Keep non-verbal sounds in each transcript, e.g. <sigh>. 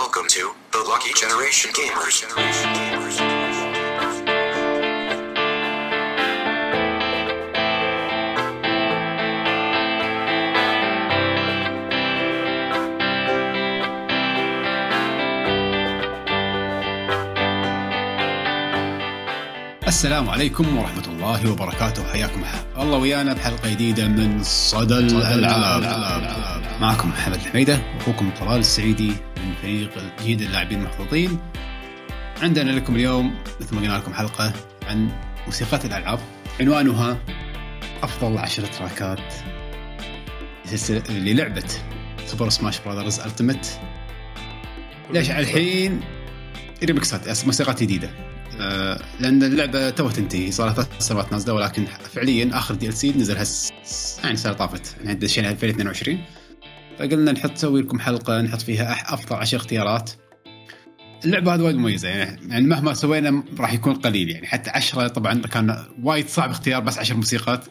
Welcome to the Lucky Generation Gamers. السلام عليكم ورحمة الله وبركاته. حياكم الله ويانا بحلقة جديدة من صدى الألعاب. معكم محمد الحميدة وأخوكم طلال السعيدي. من فريق جيد اللاعبين المحظوظين. عندنا لكم اليوم مثل ما قلنا لكم حلقة عن موسيقات الألعاب. عنوانها أفضل عشر track ات. للعبة Super Smash Bros. Ultimate ليش الحين ريمكسات موسيقات جديدة. آه، لأن اللعبة تو تنتهي. صار ثلاث سنوات نازلة ولكن فعليا آخر DLC نزل هس يعني سنه طافت. يعني دشينا 2022 فقلنا نحط نسوي لكم حلقة نحط فيها أفضل عشر اختيارات. اللعبة هذه وايد مميزة يعني, يعني مهما سوينا راح يكون قليل يعني حتى عشرة طبعا كان وايد صعب اختيار بس عشر موسيقات.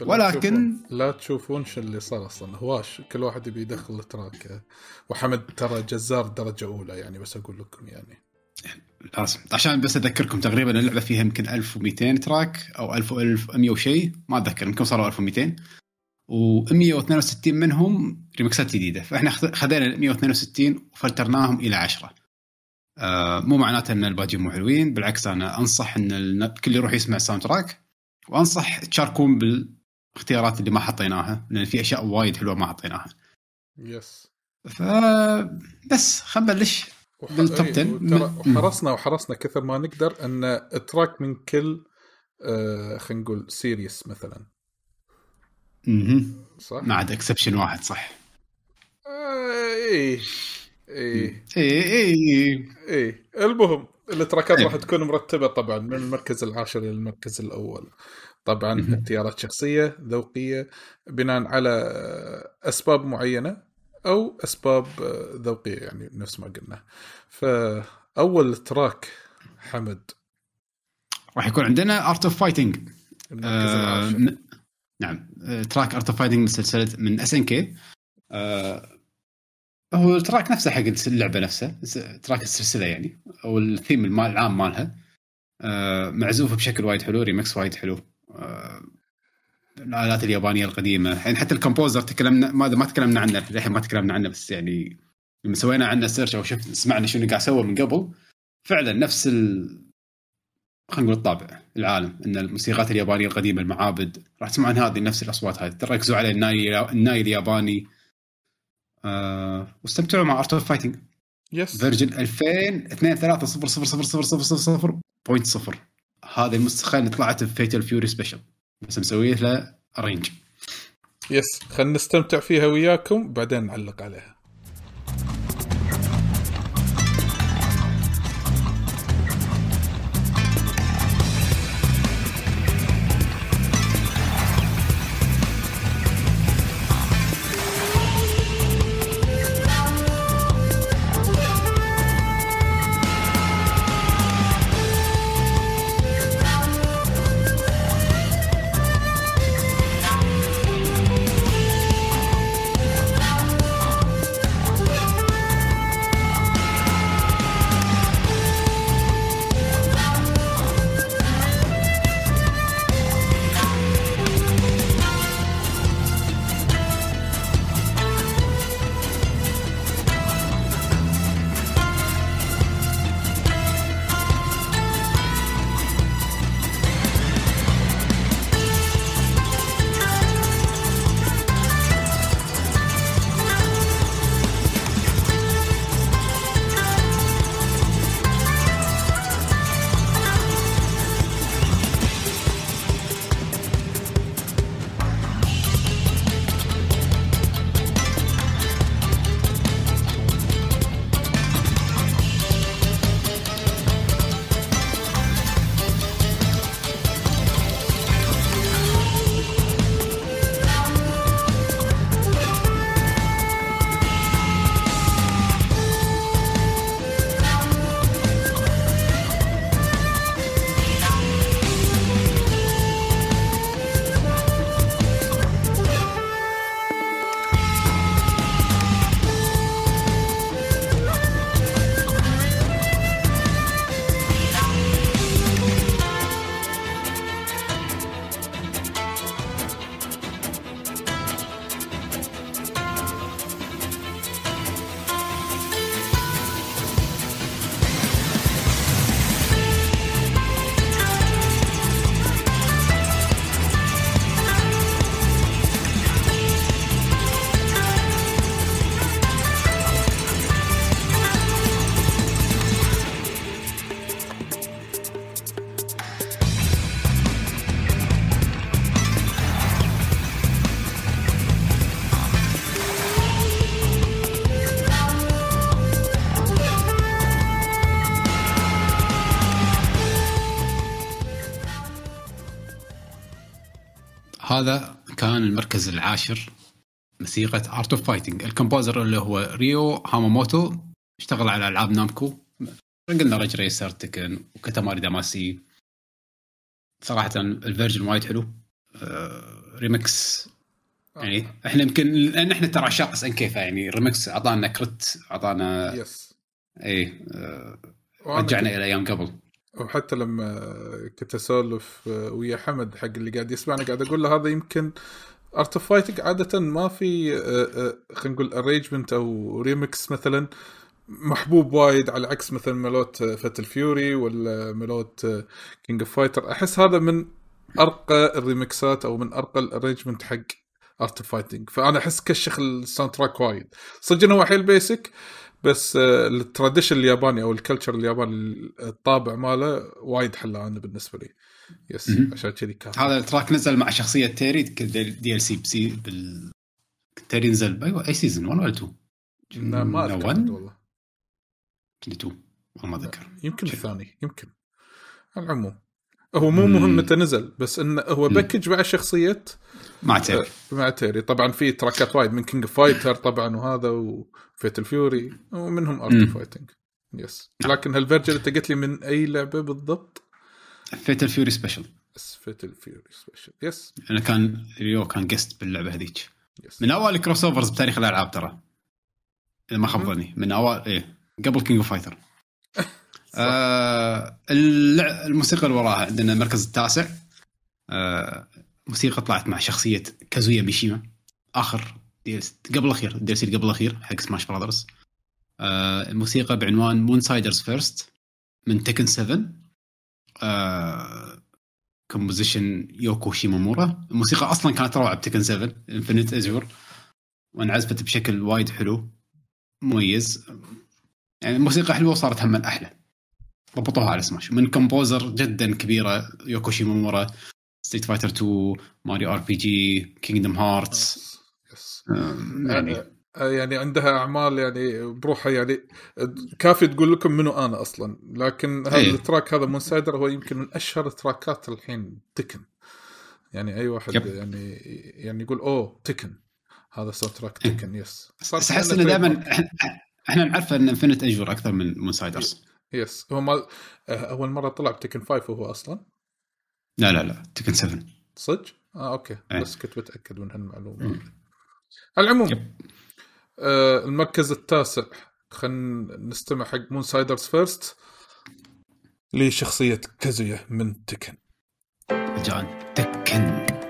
ولكن- لا تشوفون شو اللي صار أصلا. هواش كل واحد يبي يدخل ال track. وحمد ترى جزار درجه اولى يعني بس أقول لكم يعني. لازم. عشان بس أذكركم تقريبا اللعبة فيها يمكن 1200 track أو 1000 1100 وشيء ما أتذكر يمكن صاروا 1200 و162 منهم ريمكسات جديدة. فإحنا خذ- خذينا ال 162 وفلترناهم إلى 10 آه مو معناته إن الباقيين مو حلوين بالعكس أنا أنصح إن الكل يروح يسمع الساوند track وأنصح تشاركون بالاختيارات اللي ما حطيناها لأن في أشياء وايد حلوة ما حطيناها. yes ف بس خلينا نبلش بال top إيه، 10. وترى م- وحرصنا وحرصنا كثر ما نقدر إن track من كل آه خلينا نقول series مثلا. مهم. صح؟ ما عدا exception واحد صح. آه إيه. إيه. اي اي إيه. المهم ال tracks إيه. راح تكون مرتبة طبعا من المركز العاشر إلى المركز الأول. طبعا. اختيارات شخصية ذوقية بناء على أسباب معينة أو أسباب ذوقية يعني نفس ما قلنا. فأول track حمد. راح يكون عندنا Art of Fighting المركز العاشر. نعم. track Art of من سلسله من SNK هو ال track نفسه حق اللعبة نفسها. track السلسلة يعني. أو الثيم المال العام مالها. آه، معزوفة بشكل وايد حلو. ريمكس وايد حلو. آه، الآلات اليابانية القديمة. يعني حتى ال composer تكلمنا ما ما تكلمنا عنه. للحين ما تكلمنا عنه بس يعني لما سوينا عنه search أو شفت سمعنا شنو قاعد سوى من قبل فعلا نفس ال خلينا نقول الطابع العالم إن الموسيقات اليابانية القديمة المعابد راح تسمعون هذه نفس الأصوات هذه تركزوا على الناي الناي الياباني. آه واستمتعوا مع Art of Fighting yes version 2000 2 3 0 0 0 0 0 0 0 point صفر. هذه النسخه اللي طلعت في Fatal Fury Special بس مسويه له arrange yes خلينا نستمتع فيها وياكم بعدين نعلق عليها. هذا كان المركز العاشر موسيقى Art of Fighting ال composer اللي هو ريو هاماموتو اشتغل على ألعاب نامكو. قلنا Ridge Racer Tekken و Katamari Damacy. صراحة ال version وايد حلو. آه ريمكس يعني إحنا يمكن لأن إحنا ترى عشاق SNK ف يعني ريمكس أعطانا كرت أعطانا yes إي آه رجعنا إلى أيام قبل. وحتى لما كنت اسولف ويا حمد حق اللي قاعد يسمعنا قاعد أقول له هذا يمكن Art of Fighting عادة ما في آه، آه، خلينا نقول arrangement أو ريمكس مثلا محبوب وايد على عكس مثلا ملوت Fatal Fury ولا ملوت King of Fighters أحس هذا من أرقى ال remixات أو من أرقى ال arrangement حق Art of Fighting فأنا أحس كشخ ال soundtrack وايد. صدق إنه هو حيل basic بس آه، ال tradition الياباني أو ال culture الياباني الطابع ماله وايد حلا أنا بالنسبة لي. yes. عشان كذي كان. هذا ال track نزل مع شخصية تيري DLC بس يبال Terry نزل أيوه أي season 1 ولا 2 لا، ما أذكر والله. يمكن 2 والله ما أذكر. يمكن. الثاني يمكن. على العموم. هو مو مهم متى نزل بس انه هو. package مع شخصية مع تيري. مع تيري. طبعا في tracks وايد من King Fighter طبعا وهذا و Fatal Fury ومنهم Art. Fighting yes لكن هال version أنت قلت لي من أي لعبة بالضبط؟ Fatal Fury Special Fatal Fury Special yes أنا كان ريو كان guest باللعبة هذيك. من اوائل ال crossovers بتاريخ الألعاب ترى. إذا ما خاب ظني. من اوائل إيه. قبل King Fighter <laughs> آه الموسيقى اللي وراها عندنا المركز التاسع. آه موسيقى طلعت مع شخصية كازويا ميشيما. آخر قبل الأخير ال DLC قبل الأخير حق Smash Brothers آه الموسيقى بعنوان Moonsiders 1st من Tekken 7 آه composition يوكو شيمامورا الموسيقى أصلا كانت روعة ب Tekken 7 Infinite Azure وانعزفت بشكل وايد حلو مميز. يعني الموسيقى حلوة وصارت هم أحلى. ضبطوها على Smash من composer جدا كبيرة يوكو شيمامورا Street Fighter 2 Mario RPG Kingdom Hearts يعني آه، يعني عندها أعمال يعني بروحها يعني كافي تقول لكم منو أنا أصلا لكن هذا إيه. ال track هذا Moonsider هو يمكن من أشهر ال tracks الحين Tekken. يعني أي واحد yep. يعني يعني يقول أوه Tekken. هذا soundtrack Tekken yes بس أحس إنه دائما إحنا نعرف إن Infinite Azure أكثر من Moonsiders yes. هو ما آه، أول مرة طلع ب Tekken 5 هو أصلا؟ لا لا لا Tekken 7 صدق؟ آه okay. إيه. بس كنت متأكد من هالمعلومة. على العموم yep. آه المركز التاسع. خلينا نستمع حق Moonsiders 1st لشخصية كازويا من Tekken. جان Tekken.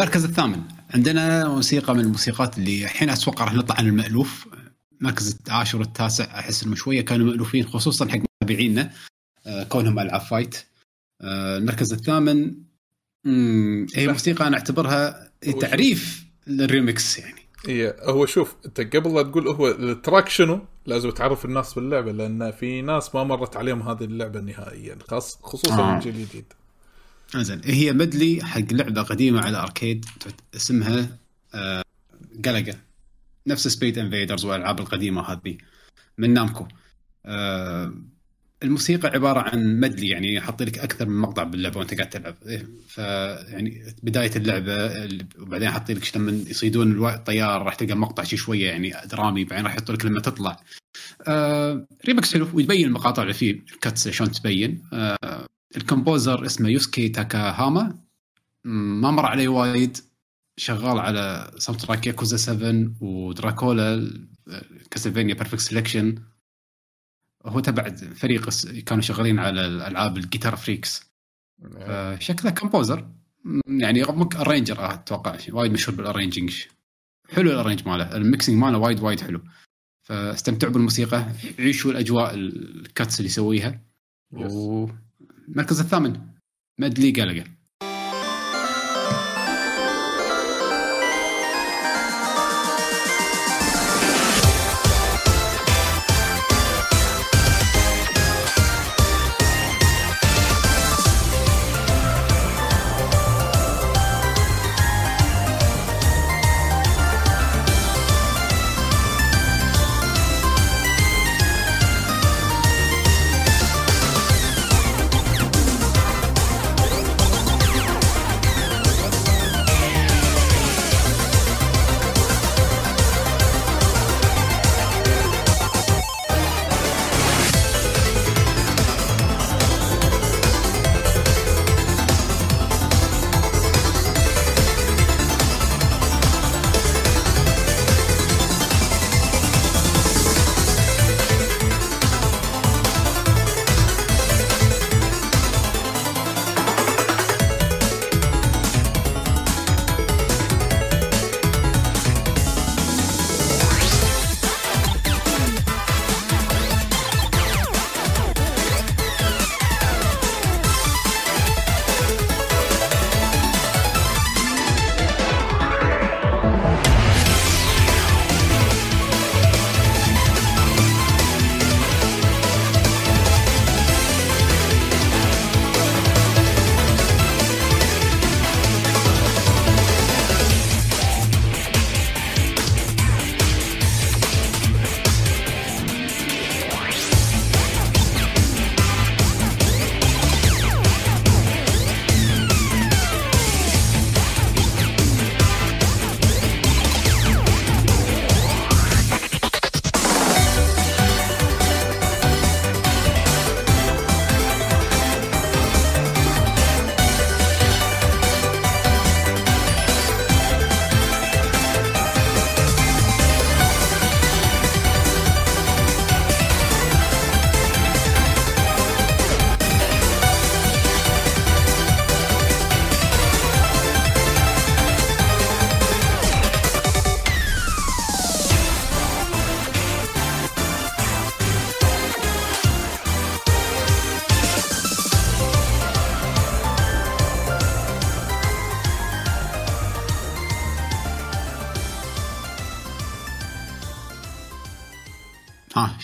المركز الثامن عندنا موسيقى من الموسيقات اللي الحين أتوقع راح نطلع عن المألوف المركز العاشر والتاسع أحس إنهم شوية كانوا مألوفين خصوصا حق متابعينا آه، كونهم ألعاب fight آه، المركز الثامن هي. موسيقى أنا أعتبرها تعريف للريمكس يعني هي هو شوف أنت قبل لا تقول هو ال track شنو لازم تعرف الناس باللعبة لأن في ناس ما مرت عليهم هذه اللعبة نهائيا خاص خصوصا. آه. الجيل الجديد زين. هي medley حق لعبة قديمة على arcade اسمها آه جالجا نفس Space Invaders والألعاب القديمة هذه من نامكو. آه الموسيقى عبارة عن medley يعني يحط لك أكثر من مقطع باللعبة وأنت قاعد تلعب. إيه، ف يعني بداية اللعبة ال- وبعدين يحط لك لما يصيدون الطيار راح تلقى مقطع شي شوية يعني درامي بعدين راح يحط لك لما تطلع. آه ريمكس حلو ويبين المقاطع اللي فيه ال cuts شلون تبين. آه ال composer اسمه يوسكي تاكاهاما. ما مر علي وايد. شغال على soundtrack Yakuza 7 و Dracula Castlevania Perfect سelection هو تبع فريق كانوا شغالين على الألعاب ال Guitar Freaks شكله composer يعني arranger أتوقع وايد مشهور بال arranging حلو ال arrange ماله. ال mixing ماله وايد وايد حلو. فاستمتعوا بالموسيقى عيشوا الأجواء ال cuts اللي يسويها. Yes. والمركز الثامن. Medley Galaga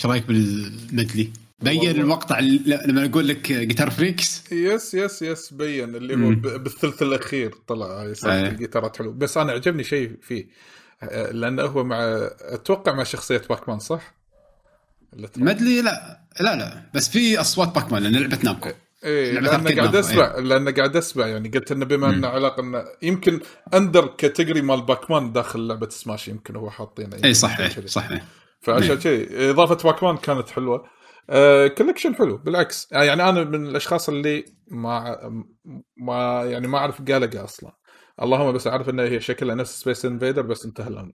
إيش رايك بال medley؟ بين. المقطع لما أقول لك جيتار فريكس يس يس يس بين اللي هو بالثلث الأخير طلع. الجيتارات حلو بس أنا عجبني شيء فيه آه، لأنه هو مع أتوقع مع شخصية Pac-Man صح؟ medley لا لا لا بس في أصوات Pac-Man لأن لعبة Namco إيه لأن قاعد اسمع لأن قاعد أسمع يعني قلت إنه بما إنه علاقة إنه يمكن under category مال Pac-Man داخل لعبة سماش يمكن هو حاطينه اي صح إيه،. صح إيه. فعشان كذي إضافة Pac-Man كانت حلوة. آه collection حلو بالعكس. آه، يعني أنا من الأشخاص اللي ما ما يعني ما أعرف جالجا أصلا. اللهم بس أعرف إنها هي شكلها نفس Space Invader بس انتهى الان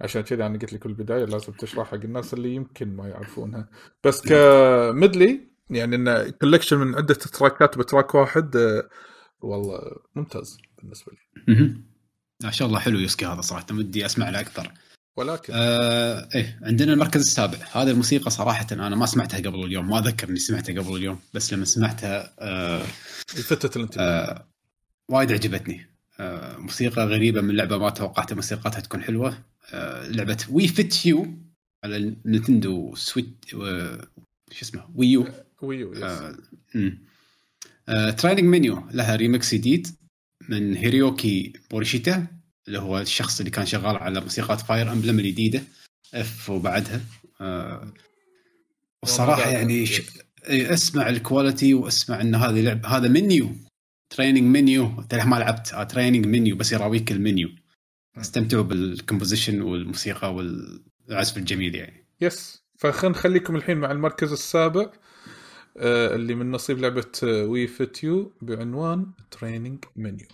عشان كذا أنا قلت لك بالبداية لازم تشرح حق الناس اللي يمكن ما يعرفونها. بس ك medley يعني انه collection من عدة track ات ب track واحد آه، والله ممتاز بالنسبة لي. ما شاء الله حلو يوسكي هذا صراحة ودي أسمع له أكثر. ولكن آه إيه عندنا المركز السابع. هذه الموسيقى صراحة أنا ما سمعتها قبل اليوم ما أذكر إني سمعتها قبل اليوم بس لما سمعتها آه لفتت الانتباه. آه وايد عجبتني. آه موسيقى غريبة من لعبة ما توقعت موسيقتها تكون حلوة. آه لعبة Wii Fit U على ال Nintendo Switch آه شو اسمه؟ Wii U Wii U yes آه. آه training menu لها ريمكس جديد من هيريوكي موريشيتا اللي هو الشخص اللي كان شغال على موسيقات Fire Emblem الجديده اف وبعدها. آه والصراحة يعني F. ش... اسمع ال quality واسمع إن هذه لعبه هذا menu training menu. انت ما لعبت آه training menu بس يراويك المنيو. استمتعوا بال composition والموسيقى والعزف الجميل يعني. Yes فخلينا نخليكم الحين مع المركز السابع آه، اللي من نصيب لعبة آه، Wii Fit U بعنوان training menu.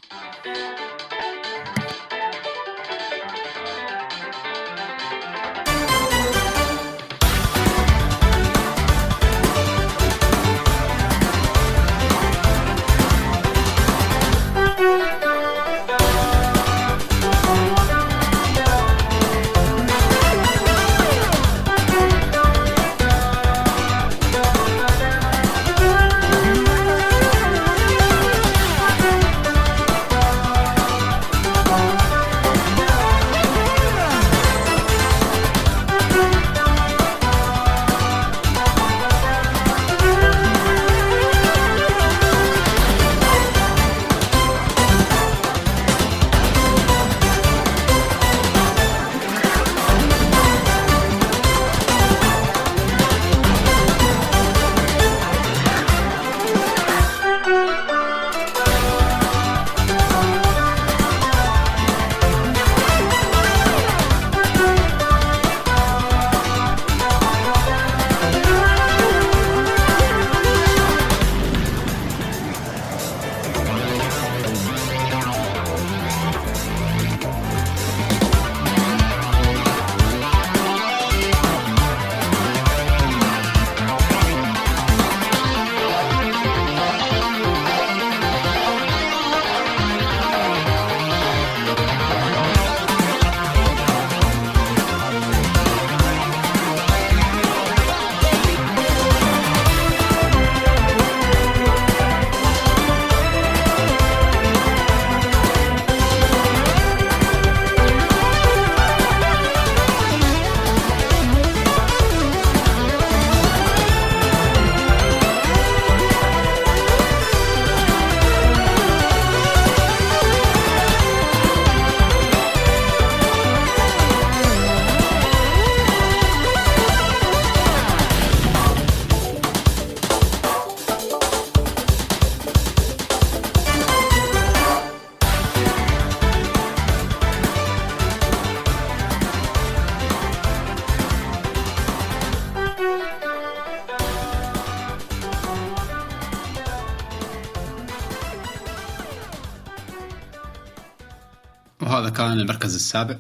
وهذا كان المركز السابع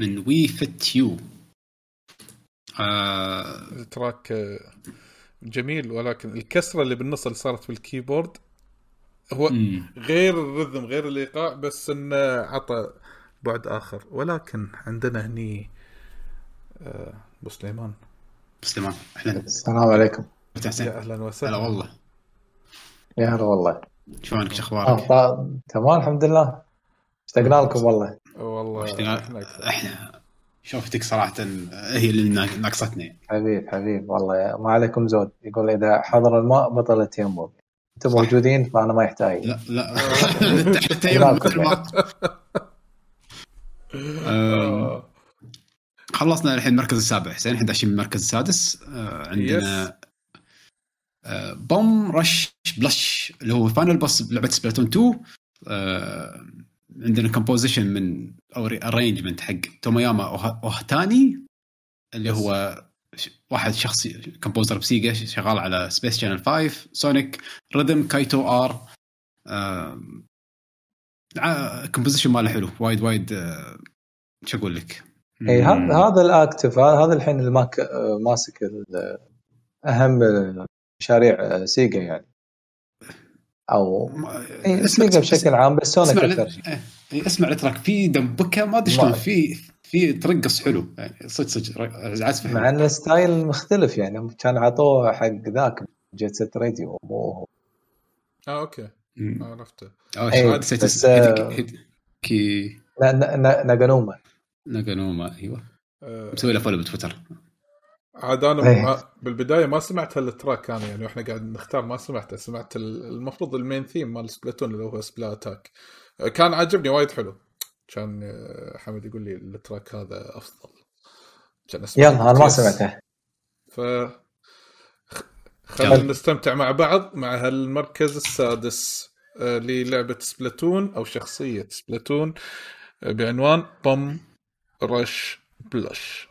من Wii Fit U آه ال track آه، جميل ولكن الكسرة اللي بالنص اللي صارت في ال keyboard هو مم. غير ال rhythm غير الإيقاع بس إنه عطى بعد آخر. ولكن عندنا هني آه، أبو سليمان. سليمان أهلا. السلام عليكم. حسين يا أهلا هلا وسهلا والله. يا هلا والله. شلونك شو أخبارك؟ تمام الحمد لله. اشتقنا لكم والله. والله إحنا شوفتك صراحة هي اللي نا- ناقصتنا يعني. حبيب حبيب والله. ما عليكم زود. يقول إذا حضر الماء بطل التيمم. أنتم. موجودين فأنا ما يحتاج. لا لا. <laughs> حتى يوم مثل ما أم، آه، خلصنا الحين المركز السابع. حسين الحين داشين المركز السادس. آه، عندنا آه، Bomb Rush Blush اللي هو final boss بلعبه Splatoon 2 آه، عندنا composition من أو arrangement حق تومياما اوهتاني اللي هو واحد شخصي composer ب Sega شغال على Space Channel 5 Sonic Rhythm Kaitou R composition ماله حلو وايد وايد آه، شو أقول لك؟ اي هذا هذا ال active هذا الحين اللي ماك آه، ماسك أهم مشاريع آه، Sega يعني. أو إيه، اسمع- موسيقى بشكل عام بس Sonic اسمع أكثر شيء إيه، إيه، اسمع ال track في دمبكة ما أدري شلون في في ترقص حلو. يعني صدق صدق عزف حلو مع إن ال style مختلف يعني كان عطوه حق ذاك Jet Set Radio. مو آه okay. مم. عرفته. آه شو نسيت بس، اسمه. آه، كي نا- نا- نا- ناغانوما. ناغانوما أيوه. آه، مسوي له follow بتويتر. عاد أنا. ما بالبداية ما سمعت هال track أنا يعني وإحنا قاعد نختار ما سمعته سمعت ال- المفروض ال main theme مال Splatoon اللي هو Splattack كان عجبني وايد حلو كان آه، حمد يقول لي track هذا أفضل كان اسمه يلا أنا ما. سمعته ف خلينا. نستمتع مع بعض مع هالمركز السادس آه، للعبة Splatoon أو شخصية Splatoon آه، بعنوان بوم رش بلش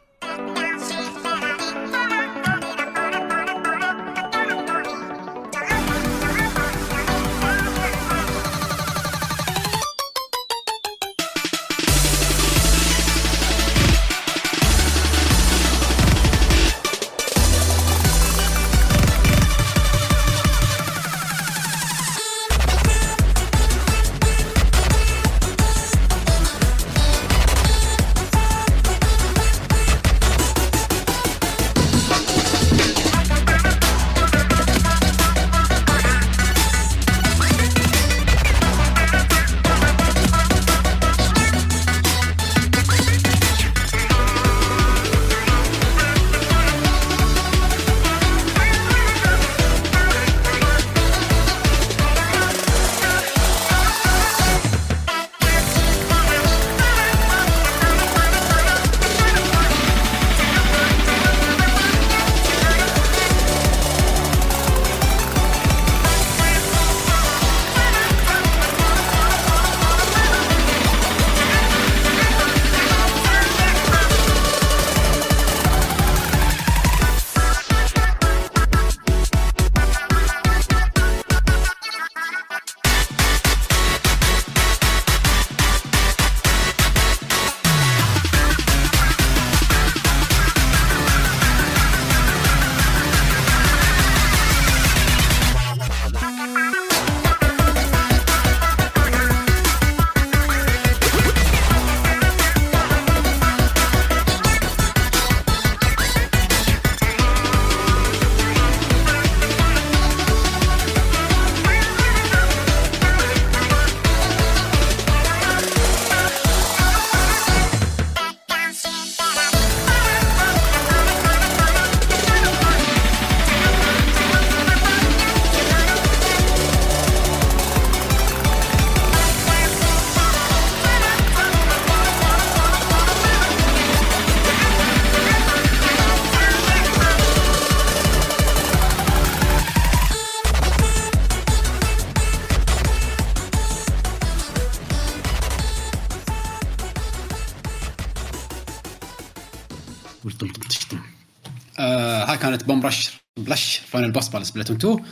Rush Blush final boss مال Splatoon 2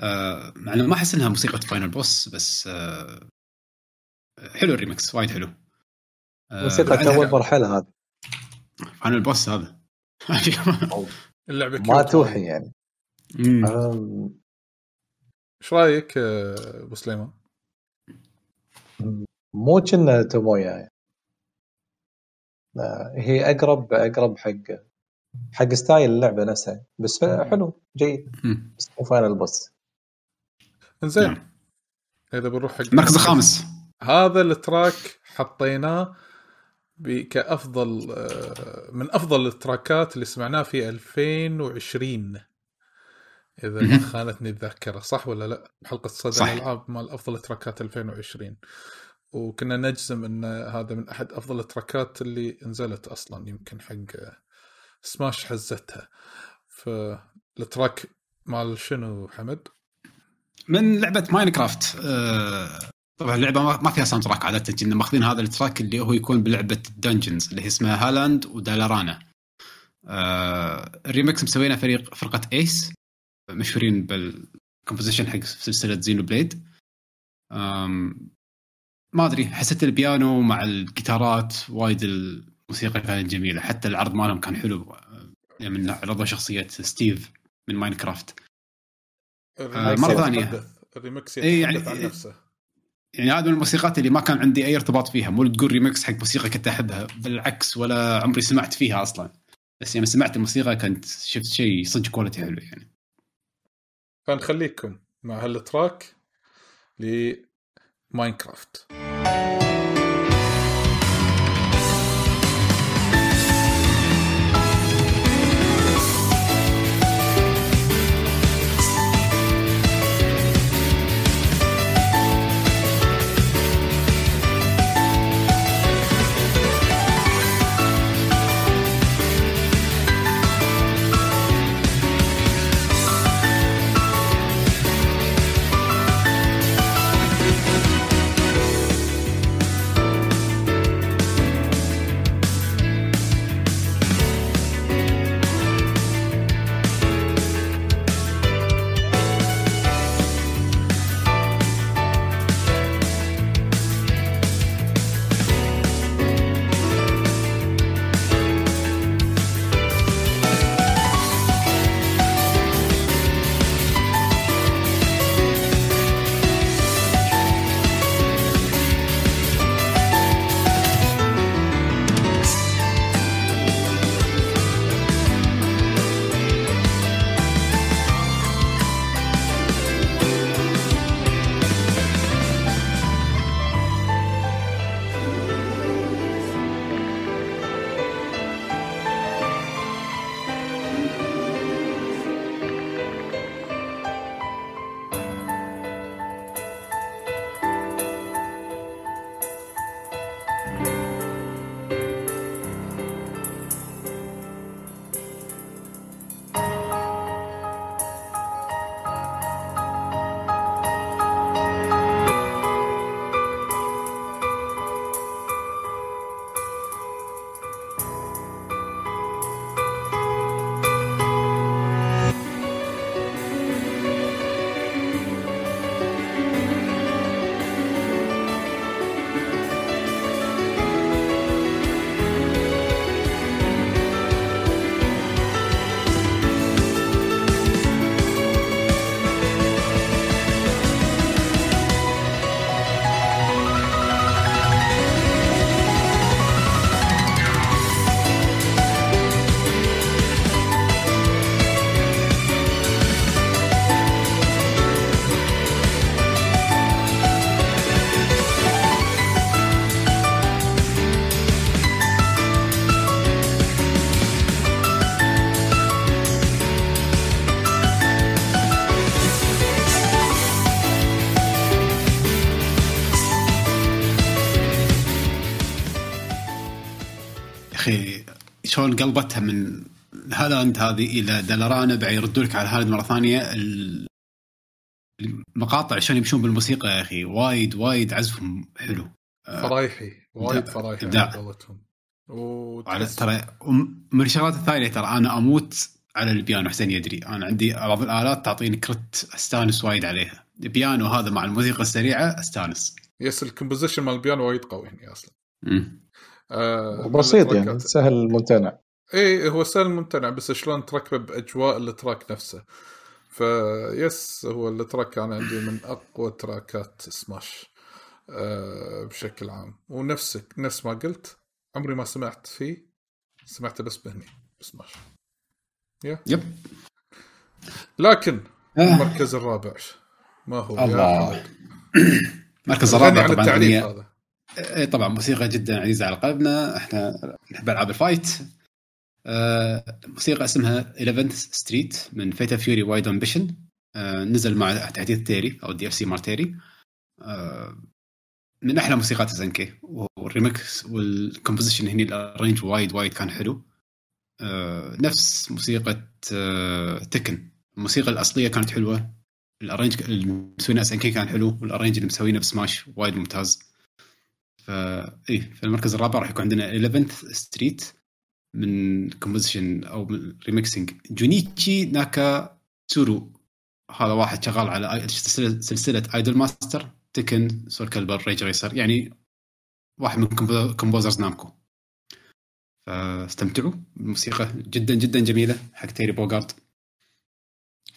آه مع إنه ما أحس إنها موسيقى final boss بس آه حلو الريمكس وايد حلو. آه موسيقى اول مرحلة هذه. final boss هذا. <laughs> اللعبة ما. توحي يعني. إيش رأيك أبو سليمان؟ مو كنا تومويا يعني. هي أقرب أقرب حق حق style اللعبة نفسها. بس حلو جيد. بس مو final boss انزين نعم. إذا بنروح حق المركز الخامس. هذا ال track حطيناه كأفضل آه، من أفضل ال track ات اللي سمعناه في 2020 إذا ما. خانتني الذاكرة. صح ولا لا؟ بحلقه صدى. الألعاب مال أفضل track ات 2020 وكنا نجزم إن هذا من أحد أفضل ال track ات اللي نزلت أصلا يمكن حق سماش حزتها فال track مال شنو حمد؟ من لعبة Minecraft آه طبعا اللعبة ما- فيها soundtrack عادة كنا ماخذين هذا ال track اللي هو يكون بلعبة Dungeons اللي هي اسمها Halland و Dalarna آه الريمكس مسوينه فريق فرقة ACE مشهورين بال composition حق سلسلة Xenoblade ما أدري حسيت البيانو مع الجيتارات وايد الموسيقى كانت جميلة. حتى العرض مالهم كان حلو. آه، من عرضوا شخصية ستيف من ماينكرافت. آه، مرة ثانية. الريمكس إيه، يتحدث يعني- عن نفسه. يعني هذه من الموسيقات اللي ما كان عندي أي ارتباط فيها. مو تقول ريمكس حق موسيقى كنت أحبها. بالعكس ولا عمري سمعت فيها أصلا. بس لما سمعت الموسيقى كنت شفت شيء صدق quality حلو يعني. فنخليكم مع هالتراك لماينكرافت شلون قلبتها من هالاند هذه إلى دلرانا بعد يردوا لك على هالاند مرة ثانية. ال- المقاطع شلون يمشون بالموسيقى يا أخي؟ وايد وايد عزفهم حلو. آه، فرايحي وايد. فرايحي قولتهم. وعلى ترى من الشغلات الثانية ترى أنا أموت على البيانو حسين يدري. أنا عندي بعض الآلات تعطيني كرت أستانس وايد عليها. البيانو هذا مع الموسيقى السريعة أستانس. yes ال composition مال البيانو وايد قوي هني أصلا. مم. آه بسيط يعني سهل ممتنع إيه هو سهل ممتنع بس شلون تركبه باجواء ال track نفسه. ف yes هو ال track كان عندي من أقوى تراكات سماش آه بشكل عام. ونفسك نفس ما قلت عمري ما سمعت فيه سمعته بس بهني بسماش yep لكن آه. المركز الرابع ما هو؟ يا الله. خالد؟ <clears throat> مركز غني الرابع طبعا هذا. اي طبعا موسيقى جدا عزيزة على قلبنا. إحنا نحب ألعاب ال fight. آه موسيقى اسمها 11 Street من Fatal Fury Wild Ambition نزل مع تحديث تيري أو ال DLC مال تيري. آه من أحلى موسيقات SNK. وال remix وال composition هني ال arrange وايد وايد كان حلو. نفس موسيقى Tekken الموسيقى الأصلية كانت حلوة. ال arrange اللي مسوينه كان حلو. وال arrange اللي مسوينه بسماش وايد ممتاز. فا إيه في المركز الرابع راح يكون عندنا 11 Street من composition أو من remixing جونيتشي ناكاتسورو هذا واحد شغال على سلسله Idolmaster Tekken Soulcalibur Ridge Racer يعني واحد من compo- composers نامكو. فاستمتعوا. بالموسيقى جدا جدا جميلة حق تيري بوغارد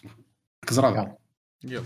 المركز الرابع. يلا.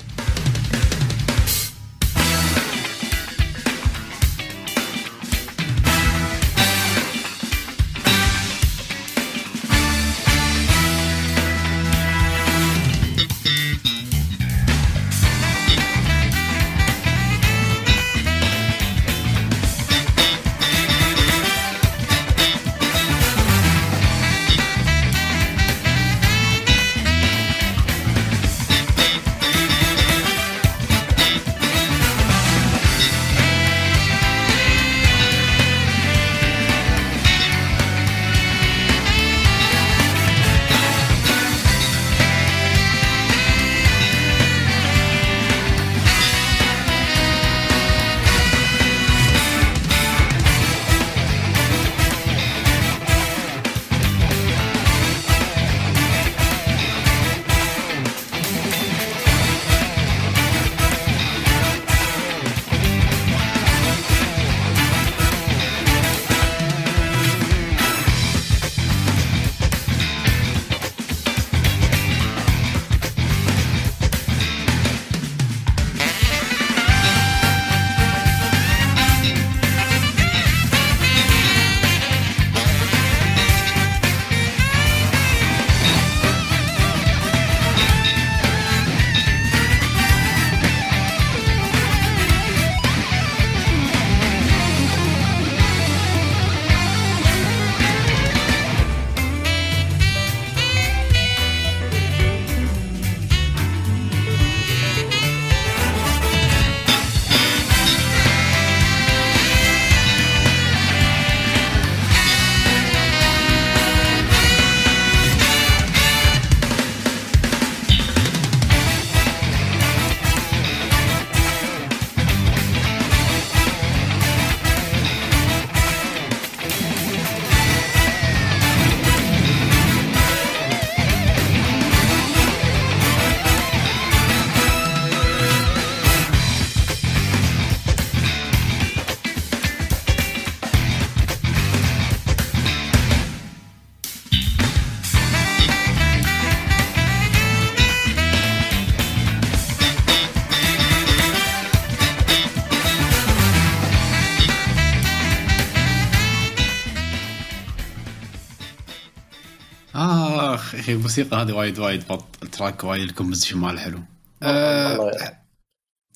أخي الموسيقى هذه وايد وايد بط ال track وايد ال composition ماله حلو. آه، والله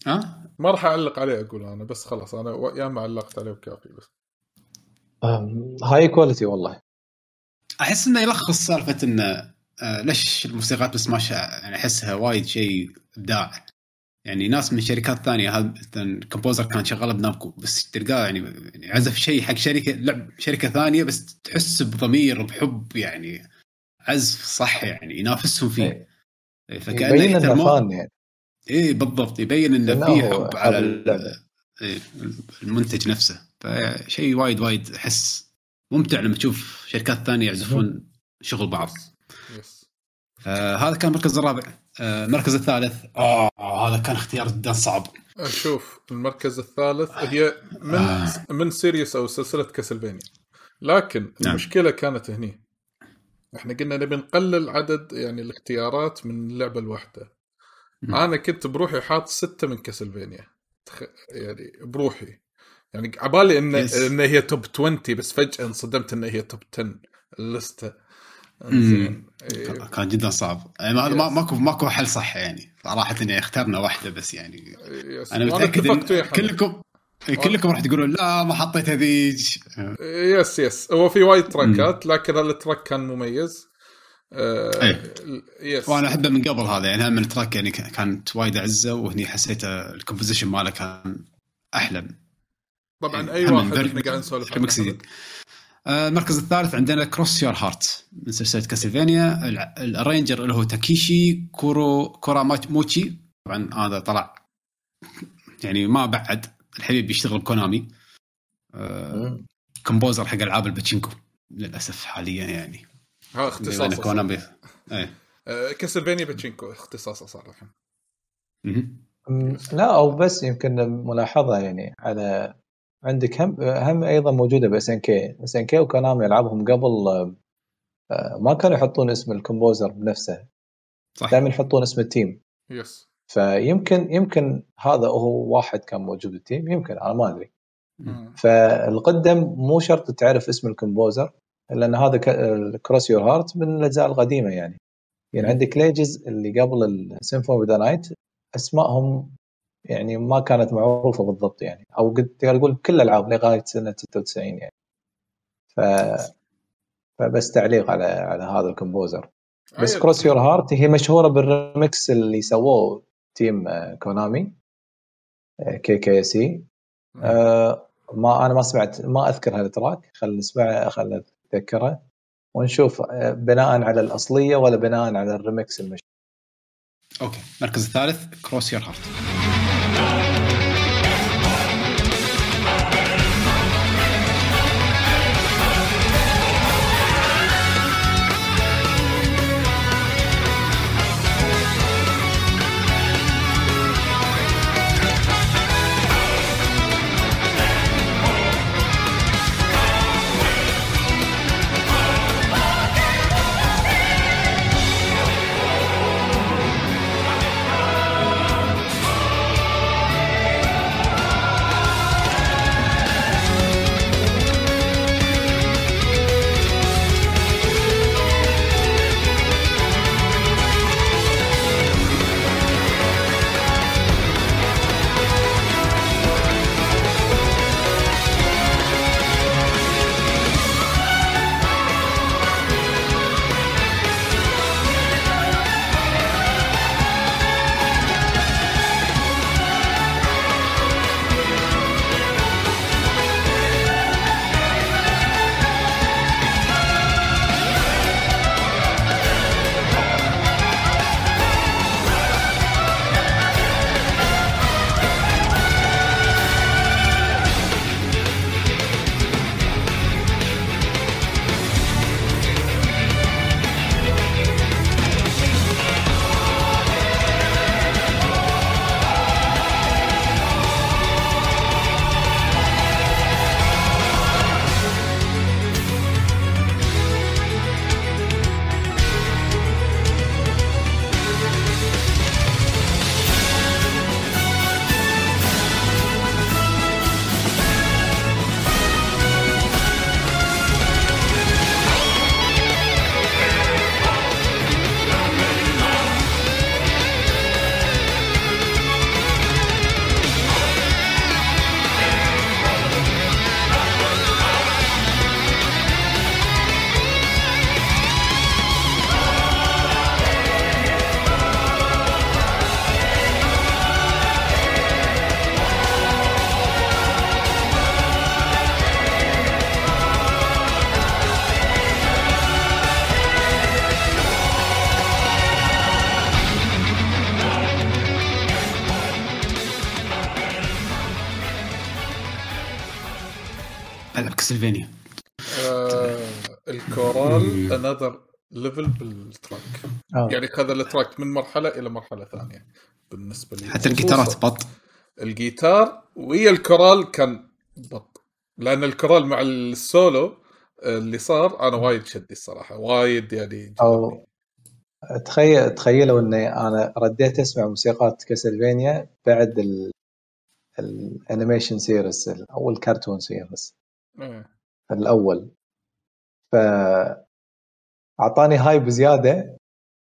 ها؟ ما راح أعلق عليه أقول أنا بس خلاص أنا و- يا ما علقت عليه وكافي بس. هاي quality والله. أحس إنه يلخص سالفة إنه آه، ليش الموسيقات بسماش يعني أحسها وايد شيء إبداع. يعني ناس من شركات ثانية هذا مثلا ال composer كان شغال بنامكو بس تلقاه يعني يعني عزف شيء حق شركة لعب شركة ثانية بس تحس بضمير بحب يعني. عزف صح يعني ينافسهم فيه. فكأنه يبين إنه fan يعني. اي بالضبط يبين إنه في حب على. إيه، المنتج نفسه. فشيء وايد وايد احس ممتع لما تشوف شركات ثانية يعزفون شغل بعض. yes. آه هذا كان المركز الرابع. آه المركز الثالث. آه هذا كان اختيار جدا صعب. شوف المركز الثالث هي من آه. من series أو سلسلة كاسلفينيا. لكن نعم. المشكلة كانت هني. إحنا قلنا نبي نقلل عدد يعني الاختيارات من اللعبة الواحدة. أنا كنت بروحي حاط ستة من كاسلفينيا تخ... يعني بروحي يعني عبالي إن yes. إن هي top 20 بس فجأة انصدمت إن هي top 10 اللسته إيه. كان جدا صعب يعني ما-. ماكو ماكو حل صح يعني صراحة إني اخترنا واحدة بس يعني يس. أنا متأكد إن. كلكم كلكم راح تقولون لا ما حطيت هذيج. yes يس هو في وايد تراكات لكن ال track كان مميز. آه إيه. يس وأنا أحبه من قبل هذا يعني هم ال track يعني كانت وايد أعزة وهني حسيت ال composition ماله كان أحلى. طبعا يعني أي واحد إحنا قاعد نسولف عنه. آه، المركز الثالث عندنا Cross Your Heart من سلسلة كاسلفينيا ال arranger اللي هو تاكيشي كورو كوراموتشي طبعا هذا طلع يعني ما بعد. الحبيب يشتغل بكونامي آه،. composer حق ألعاب الباتشينكو للأسف حاليا يعني. ها بما اختصاص إن كونامي. إيه. آه كاسلفينيا باتشينكو اختصاصه صار الحين. لا أو بس يمكن ملاحظه يعني على عندك هم هم أيضا موجودة ب SNK SNK وكونامي ألعابهم قبل آه، ما كانوا يحطون اسم ال composer بنفسه. صح دائما يحطون اسم ال team. yes. فيمكن يمكن هذا هو واحد كان موجود بال team يمكن أنا ما أدري. فالقدم مو شرط تعرف اسم ال composer لأن هذا Cross Your Heart من الأجزاء القديمة يعني يعني. عندك ليجز اللي قبل ال Symphony of the Night أسمائهم يعني ما كانت معروفة بالضبط يعني أو قد تقدر تقول كل الالعاب لغاية سنة 96 يعني ف فبس تعليق على على هذا ال composer بس. Cross Your Heart هي مشهورة بالريمكس اللي سووه team آه، كونامي KKC. آه، ما أنا ما سمعت ما أذكر هال track خل نسمعه خل نتذكره ونشوف آه، بناء على الأصلية ولا بناء على الريمكس المشهور. okay المركز الثالث Cross Your Heart Castlevania آه الكورال another level بال track. آه. يعني خذ ال track من مرحلة إلى مرحلة ثانية بالنسبة لي. حتى الجيتارات بط الجيتار ويا الكورال كان بط. لأن الكورال مع السولو اللي صار أنا وايد شدي الصراحة وايد يعني أو تخيل تخيلوا إني أنا رديت أسمع موسيقات Castlevania بعد ال ال animation series أو ال cartoon series. الأول. ف أعطاني hype زيادة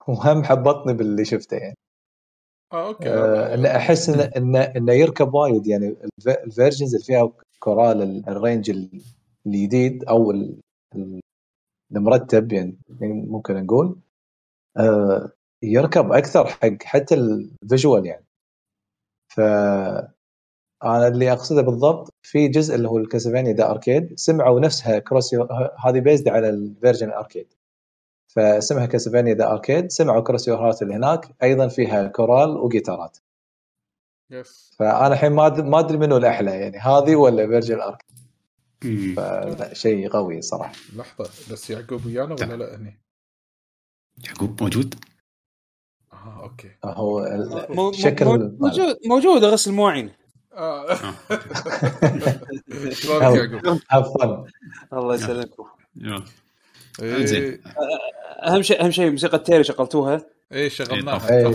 وهم حبطني باللي شفته يعني. آه أوكي آه، إن أحس انه انه إنه يركب وايد يعني. الف- ال versions اللي فيها كورال ال- ال arrange ال- الجديد أو ال- ال- المرتب يعني ممكن نقول آه، يركب أكثر حق حتى الفيجوال يعني. ف أنا اللي أقصده بالضبط في جزء اللي هو الكاسلفينيا ذا أركيد سمعوا نفسها كروس هذه بيزد على الفيرجن الاركيد فاسمها كاسلفينيا ذا أركيد سمعوا كروس يور هارت اللي هناك أيضا فيها كورال وجيتارات. يس. فأنا الحين ما أد- ما أدري منو الأحلى يعني هذه ولا فيرجن ارك مم. فلا شيء قوي صراحة. لحظة بس يعقوب ويانا ولا لا هني؟ يعقوب موجود؟ آه أوكي. هو شكل مو- موجود موجود غسل مواعين آه. have fun الله يسلمكم. إيه. زين. أهم شيء أهم شيء موسيقى Terry شغلتوها. إيه شغلناها. إيه،.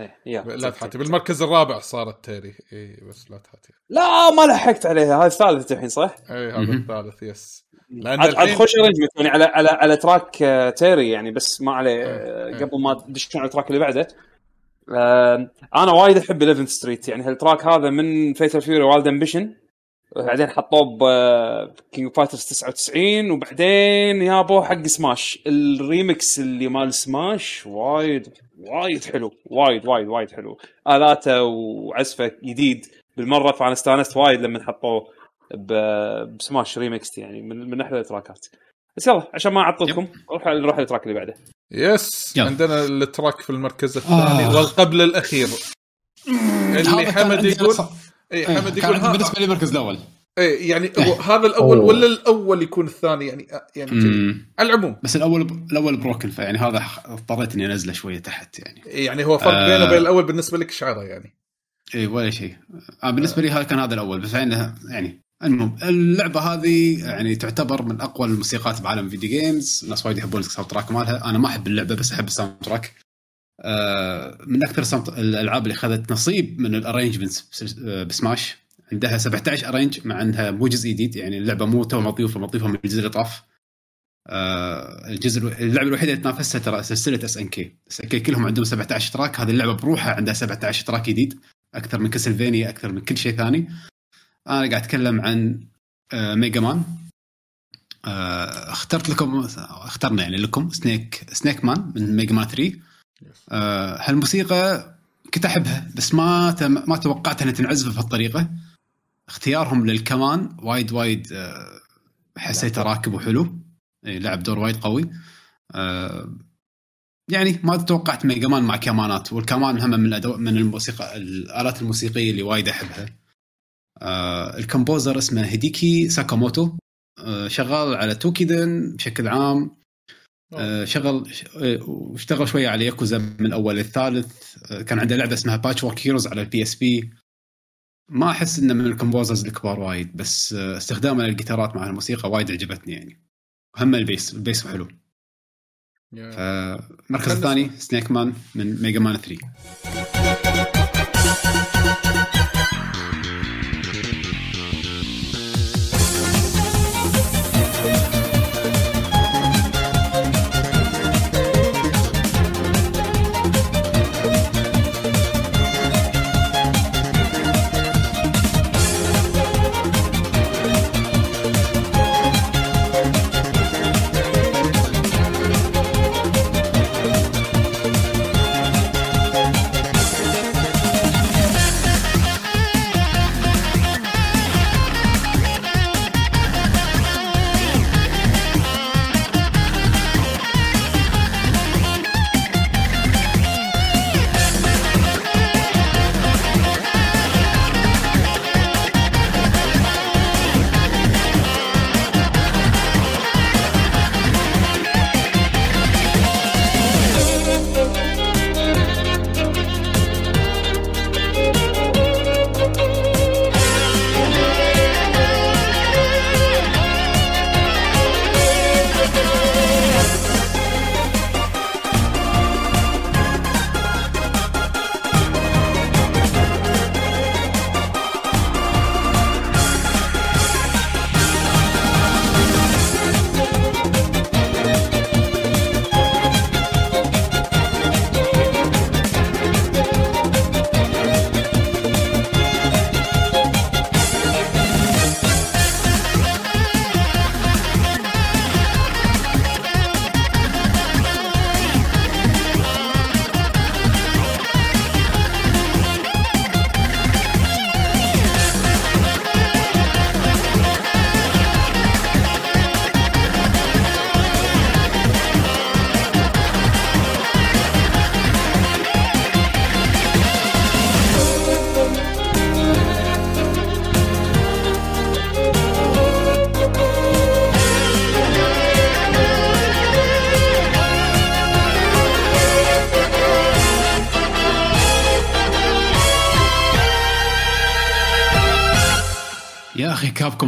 اي اي يا لا تحاتي. بالمركز الرابع صارت Terry اي بس لا تحاتي. لا ما لحقت عليها. هذا الثالث الحين صح؟ اي هذا. الثالث yes. لأن عاد عاد الحين خوش arrangement يعني على على على track آه، Terry يعني بس ما عليه آه، إيه. قبل ما تدشون على ال track اللي بعده. آه، أنا وايد أحب 11 Street يعني هال track هذا من Fatal Fury Wild Ambition بعدين حطوه ب King Fighters 99 وبعدين يابوه حق Smash ال remix اللي مال سماش وايد وايد حلو وايد وايد وايد حلو. آلاته وعزفه جديد بالمرة فأنا استانست وايد لما حطوه ب Smash remix يعني من من أحلى التراكات. بس يلا عشان ما أعطلكم نروح نروح لل track اللي بعده. yes يلا. عندنا ال track في المركز الثاني آه. والقبل الأخير اللي حمد يقول اي إيه، حمد يقول بالنسبة لي المركز الأول اي يعني هو هذا الأول أوه. ولا الأول يكون الثاني يعني يعني. على العموم بس الأول الأول broken فيعني هذا اضطريت إني أنزله شوية تحت يعني يعني هو فرق آه. بينه وبين الأول بالنسبة لك شعره يعني اي ولا شيء آه بالنسبة لي هذا كان هذا الأول بس يعني يعني المهم اللعبة هذه يعني تعتبر من أقوى الموسيقات بعالم ال video games ناس وايد يحبون ال soundtrack مالها. أنا ما أحب اللعبة بس أحب ال soundtrack. آه من أكثر الألعاب اللي أخذت نصيب من ال arrangements ب Smash. عندها 17 arrange مع إنها مو جزء جديد يعني اللعبة مو تو مضيوفه مضيوفه من الجزء اللي طاف. آه الجزء اللعبة الوحيدة اللي تنافسها ترى سلسلة اس ان كي اس ان كي كلهم عندهم 17 track. هذه اللعبة بروحها عندها 17 track جديد أكثر من Castlevania أكثر من كل شيء ثاني. أنا قاعد أتكلم عن آه Mega Man آه اخترت لكم اخترنا يعني لكم Snake Snake Man من Mega Man 3 آه هالموسيقى كنت أحبها بس ما ما توقعت إنها تنعزف بهالطريقة. اختيارهم للكمان وايد وايد آه حسيته راكب وحلو. لعب دور وايد قوي. آه يعني ما توقعت Mega Man مع كمانات والكمان هم من. من الموسيقى الآلات الموسيقية اللي وايد أحبها. آه ال composer اسمه هيديكي ساكاموتو. آه شغال على Toukiden بشكل عام. آه شغل آه، واشتغل شوية على ياكوزا من الأول للثالث. آه كان عنده لعبة اسمها Patchwork Heroes على ال PSP ما أحس إنه من ال composers الكبار وايد بس آه استخدامه للجيتارات مع الموسيقى وايد عجبتني يعني. هم ال bass ال bass حلو. المركز الثاني Snake Man من Mega Man 3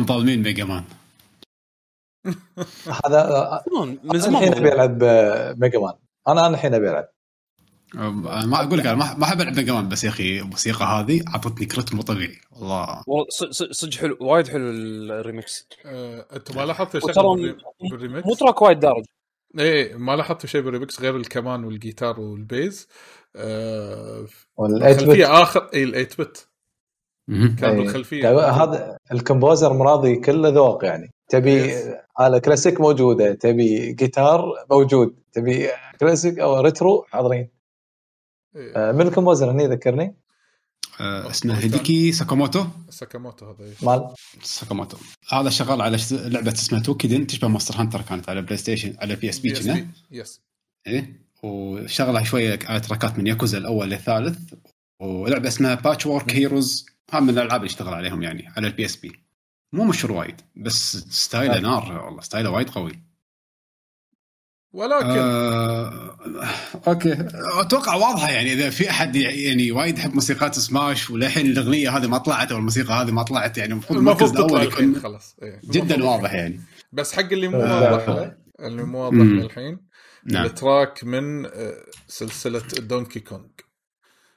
أخي Capcom ظالمين Mega Man هذا من من زمان. الحين أبي ألعب آه، Mega Man. أنا أنا الحين أبي ألعب. ما أقول لك أنا ما ما أحب ألعب Mega Man بس يا أخي الموسيقى هذه أعطتني كرت مو طبيعي. والله. والله ص- ص- صدق حلو وايد حلو الريمكس آه، انت ما لاحظت شيء بالريمكس؟ مو track وايد دارج. إيه ما لاحظت شيء بالريمكس غير الكمان والجيتار وال bass؟ آه وال eight bit آخر اي ال eight bit. كان إيه. بالخلفية. يعني هذا ال composer مراضي كل ذوق يعني. تبي Yes. على كلاسيك موجوده تبي جيتار موجود. تبي كلاسيك أو retro حاضرين. إيه. آه، من ال composer هني ذكرني؟ آه، اسمه هيديكي ساكاموتو. ساكاموتو هذا إيه. مال؟ ساكاموتو. هذا شغال على لعبة اسمها Toukiden تشبه Monster Hunter كانت على PlayStation على PSP. كنا. yes إيه؟ وشغلها شوية على تراكات من ياكوزا الأول للثالث. ولعبة اسمها Patchwork Heroes ها من الألعاب اللي اشتغل عليهم يعني على ال PSP مو مشهور وايد بس style ه آه. نار والله style ه وايد قوي. ولكن آه، أوكي. أتوقع واضحة يعني إذا في أحد يعني وايد يحب موسيقات سماش وللحين الأغنية هذه ما طلعت أو الموسيقى هذه ما طلعت يعني المفروض المركز الأول يكون خلاص. إيه. جدا. واضح يعني. بس حق اللي مو آه. واضح له اللي مو واضح الحين نعم. ال track من آه، سلسلة Donkey Kong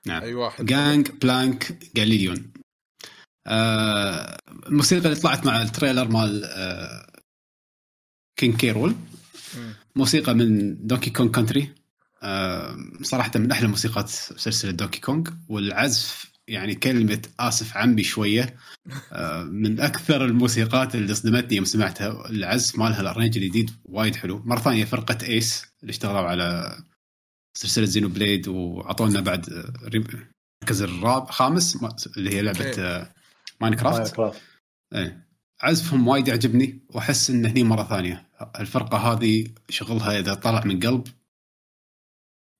نعم. أي واحد؟ Gangplank Galleon آه الموسيقى اللي طلعت مع ال trailer مال آه King K. Rool مم. موسيقى من Donkey Kong Country آه صراحة من أحلى موسيقات سلسلة Donkey Kong والعزف يعني كلمة آسف عمي شوية. آه من أكثر الموسيقات اللي صدمتني يوم سمعتها. العزف مالها ال arrange الجديد وايد حلو. مرة ثانية فرقة ACE اللي اشتغلوا على سلسلة Xenoblade وعطونا بعد آه، المركز الرابع خامس اللي هي لعبة. آه Minecraft؟ Minecraft. إيه. عزفهم وايد يعجبني وأحس إن هني مرة ثانية. الفرقة هذه شغلها إذا طلع من قلب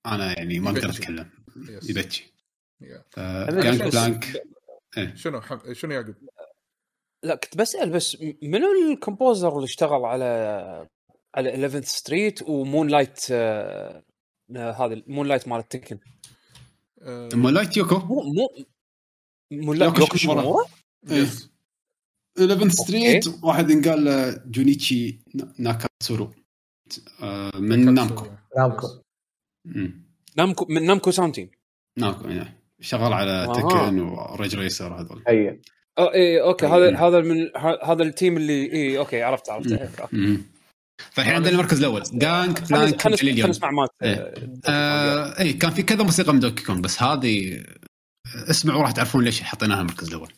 أنا يعني ما أقدر يبكي. أتكلم. يبكي. Gang بس- plank شنو حم... شنو يعقوب؟ لا كنت بسأل بس منو ال composer اللي اشتغل على على 11 Street و Moonlight آه، هذا Moonlight مال ال Tekken؟ آه، اما light Yoko؟ مو مو Moon light Yoko Yoko Shimomura. Shimomura yes 11 Street واحد ينقال له Junichi Na- Nakatsuru. آه، من Namco. Namco. Namco من Namco sound team Namco يعني شغال على آه. Tekken و Ridge Racer هذول. هي آه اي okay مم. هذا هذا من هذا ال team اللي اي okay عرفت عرفت. فالحين عندنا المركز الأول. جانج خلينا plank خلينا نسمع مات إيه. آه اي كان في كذا موسيقى من Donkey Kong بس هذه اسمعوا راح تعرفون ليش حطيناها المركز الأول.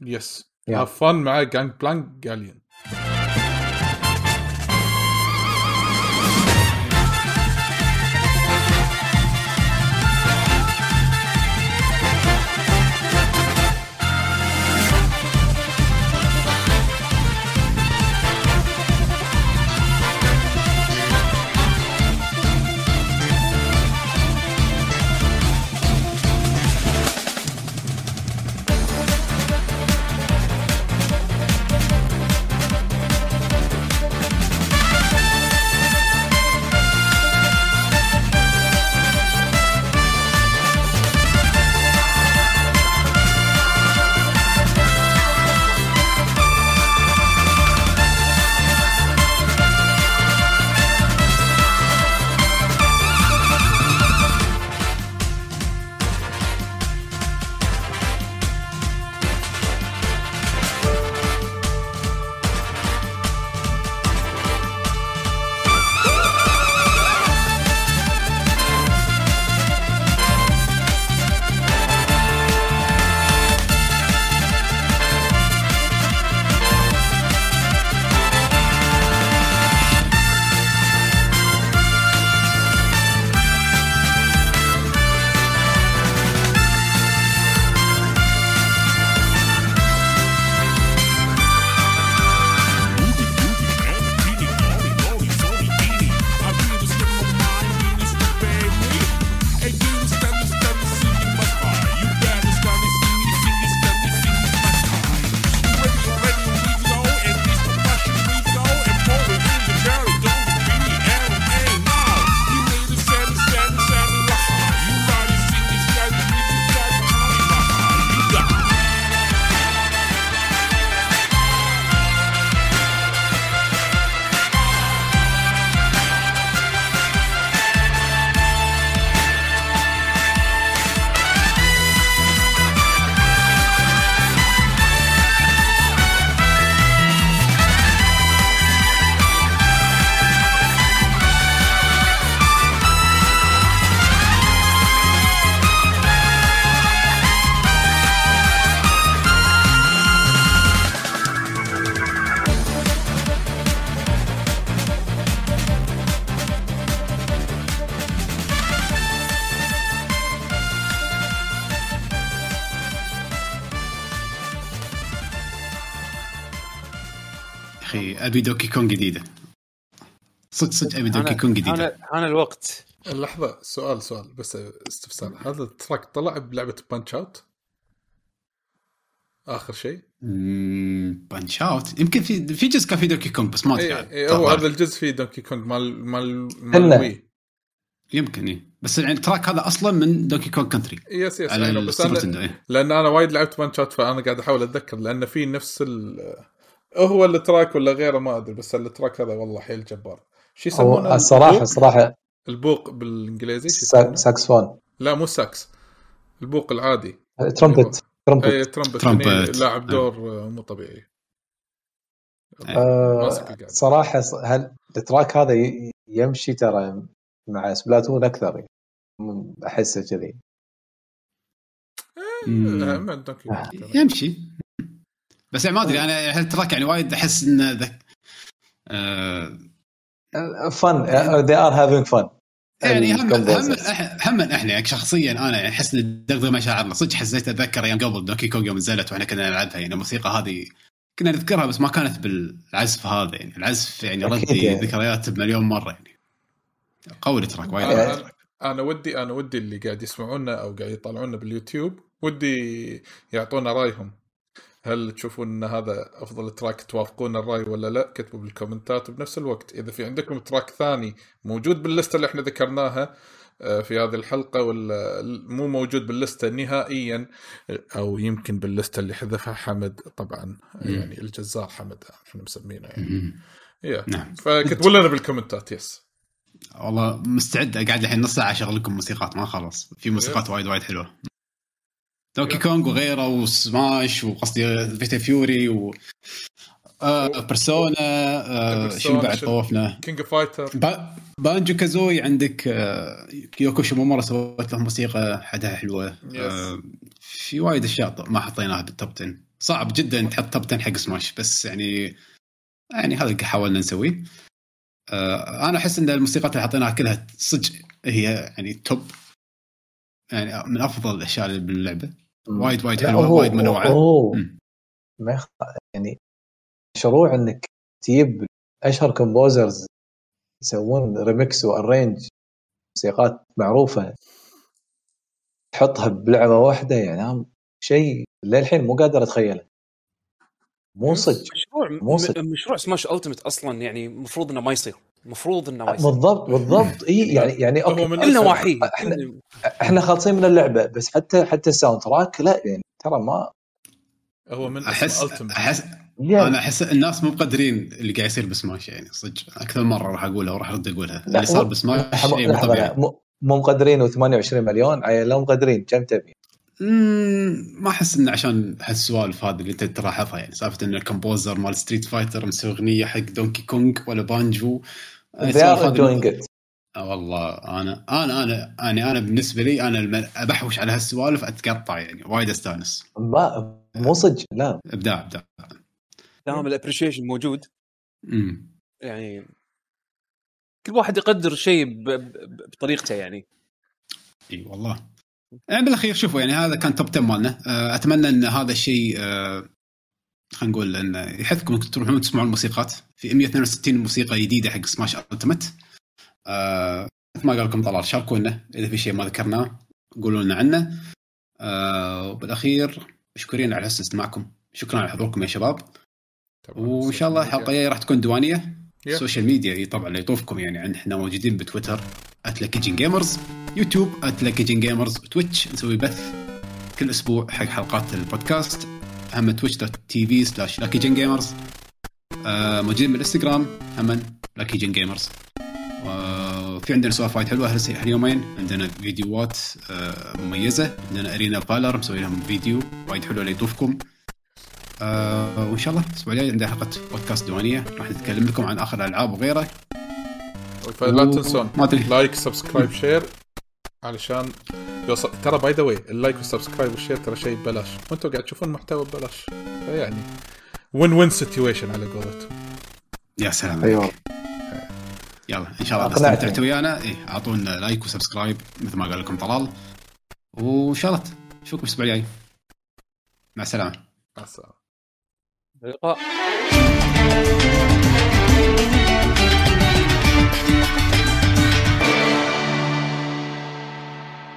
Yes yeah. Have fun مع Gangplank Galleon أخي أبي Donkey Kong جديدة. صدق صدق أبي Donkey أنا- كونج جديدة. أنا أنا الوقت. لحظه سؤال سؤال بس استفسار هذا ال track طلع بلعبة Punch-Out آخر شيء؟ Punch-Out يمكن في في جزء كان في Donkey Kong بس ما ادري اي هو هذا الجزء فيه Donkey Kong مال مال مال. Wii يمكن إيه. بس يعني ال track هذا أصلا من Donkey Kong Country yes yes على بس Nintendo إيه. لأن أنا وايد لعبت Punch-Out فأنا قاعد أحاول أتذكر لأن في نفس ال هو ال track ولا غيره ما أدري بس ال track هذا والله حيل جبار. شو يسمونه؟ الصراحه البوق؟ الصراحة البوق بالإنجليزي؟ ساكسفون. لا مو ساكس. البوق العادي. ترمبت أي trumpet trumpet Trumpet. هني لاعب دور مو طبيعي. القاعدة. صراحة هل ال track هذا يمشي ترى مع Splatoon أكثر؟ يعني. أحسه كذي. كونج. يمشي. بس يعني ما أدري أنا هال track يعني وايد أحس إنه ذك... آه fun they are having fun. يعني هم هم أحنا يعني شخصيا أنا يعني أحس إن دغدغ مشاعرنا صدق حسيت أتذكر أيام قبل Donkey Kong يوم نزلت وإحنا كنا نلعبها. يعني الموسيقى هذه كنا نذكرها بس ما كانت بالعزف هذا يعني. العزف يعني ردي يعني. ذكريات بمليون مرة يعني. قوي ال track وايد. أنا- أنا ودي أنا ودي اللي قاعد يسمعونا أو قاعد يطالعونا باليوتيوب ودي يعطونا رأيهم. هل تشوفون إن هذا أفضل تراك توافقون الرأي ولا لا؟ كتبوا بالكومنتات وبنفس الوقت. إذا في عندكم تراك ثاني موجود باللستة اللي إحنا ذكرناها آه، في هذه الحلقة ولا مو موجود باللستة نهائيا أو يمكن باللستة اللي حذفها حمد طبعا يعني الجزار حمد إحنا مسمينه يعني. Yeah. نعم. فكتبوا لنا بالكومنتات yes. والله مستعد اقعد الحين نص ساعة اشغل لكم موسيقات ما خلص في موسيقات وايد وايد حلوة. Donkey Kong وغيره وسماش وقصدي Fatal Fury و آه Persona آه Persona، شنو بعد طوفنا. King Fighter. Ba- Banjo-Kazooie عندك آه Yoko Shimomura سوت له موسيقى حدها حلوة. آه في وايد أشياء ما حطيناها بال top 10 صعب جدا تحط top 10 حق سماش بس يعني يعني هذا اللي حاولنا نسويه. آه أنا أحس إن الموسيقات اللي حطيناها كلها صدق هي يعني top يعني من أفضل الأشياء اللي باللعبه وايد وايد حلوة وايد منوعة. ما يخ... يعني مشروع إنك تجيب أشهر composers يسوون remix و arrange موسيقات معروفة تحطها بلعبة واحدة يعني شيء للحين مو قادر أتخيله مو. صدق مشروع مو صدق. مشروع Smash Ultimate أصلا يعني المفروض إنه ما يصير المفروض إنه ما يصير بالضبط بالضبط. إي يعني يعني هو okay. من كل نواحيه إحنا إحنا خالصين من اللعبة بس حتى حتى ال soundtrack لا يعني ترى ما هو من أحس أحس يعني أنا أحس الناس مو مقدرين اللي قاعد يصير بسماش يعني صدق. أكثر مرة راح أقولها وراح أرد أقولها. اللي صار بسماش شيء مو طبيعي. مو مقدرين و28 مليون عيل لو مقدرين كم تبي؟ ما أحس إنه عشان هالسوالف هذه اللي انت تلاحظها يعني سالفة إن الكمبوزر مال Street Fighter مسوي أغنية حق Donkey Kong ولا Banjo they are enjoying it. آه والله أنا أنا أنا يعني أنا بالنسبة لي أنا لما أبحوش على هالسوالف أتقطع يعني وايد أستانس. ما مو صدق لا. ابداع ابداع دام ال appreciation موجود. امم يعني كل واحد يقدر شيء ب- ب- بطريقته يعني. إي والله. يعني بالأخير شوفوا يعني هذا كان top 10 مالنا. آه، أتمنى إن هذا الشيء آه، خلينا نقول انه يحثكم أنكم تروحون تسمعون الموسيقات. في 162 موسيقى جديدة حق Smash Ultimate آه، مثل ما قال لكم طلال شاركونا. إذا في شيء ما ذكرناه قولوا لنا عنه. آه، وبالأخير مشكورين على حسن استماعكم شكرا على حضوركم يا شباب. وإن شاء الله الحلقة الجاية راح تكون ديوانيه Yeah. ال social media طبعا يطوفكم يعني. إحنا موجودين بتويتر @لكيجن Gamers يوتيوب @لكيجن Gamers وتويتش نسوي بث كل أسبوع حق حلقات البودكاست. هم Twitch dot TV slash لكيجن Gamers موجودين بالإنستغرام هم لكيجن Gamers وفي عندنا سوالف وايد حلوة هاليومين عندنا فيديوهات آه، مميزة. عندنا Arena Valor مسوي لهم فيديو وايد حلو اللي يطوفكم آه وإن شاء الله الأسبوع الجاي عندنا حلقة بودكاست ديوانيه راح نتكلم لكم عن آخر الالعاب وغيره. فلا تنسون like subscribe share علشان يوصل ترى by the way ال like وال subscribe وال share ترى شيء ببلاش. وأنتم قاعد تشوفون محتوى ببلاش. فيعني win win situation على قولتهم. يا سلام أيوه. يلا إن شاء الله. استمتعتوا ويانا إيه أعطونا like و subscribe مثل ما قال لكم طلال. وان شاء الله نشوفكم الأسبوع الجاي. مع السلامة. مع السلامة. اللقاء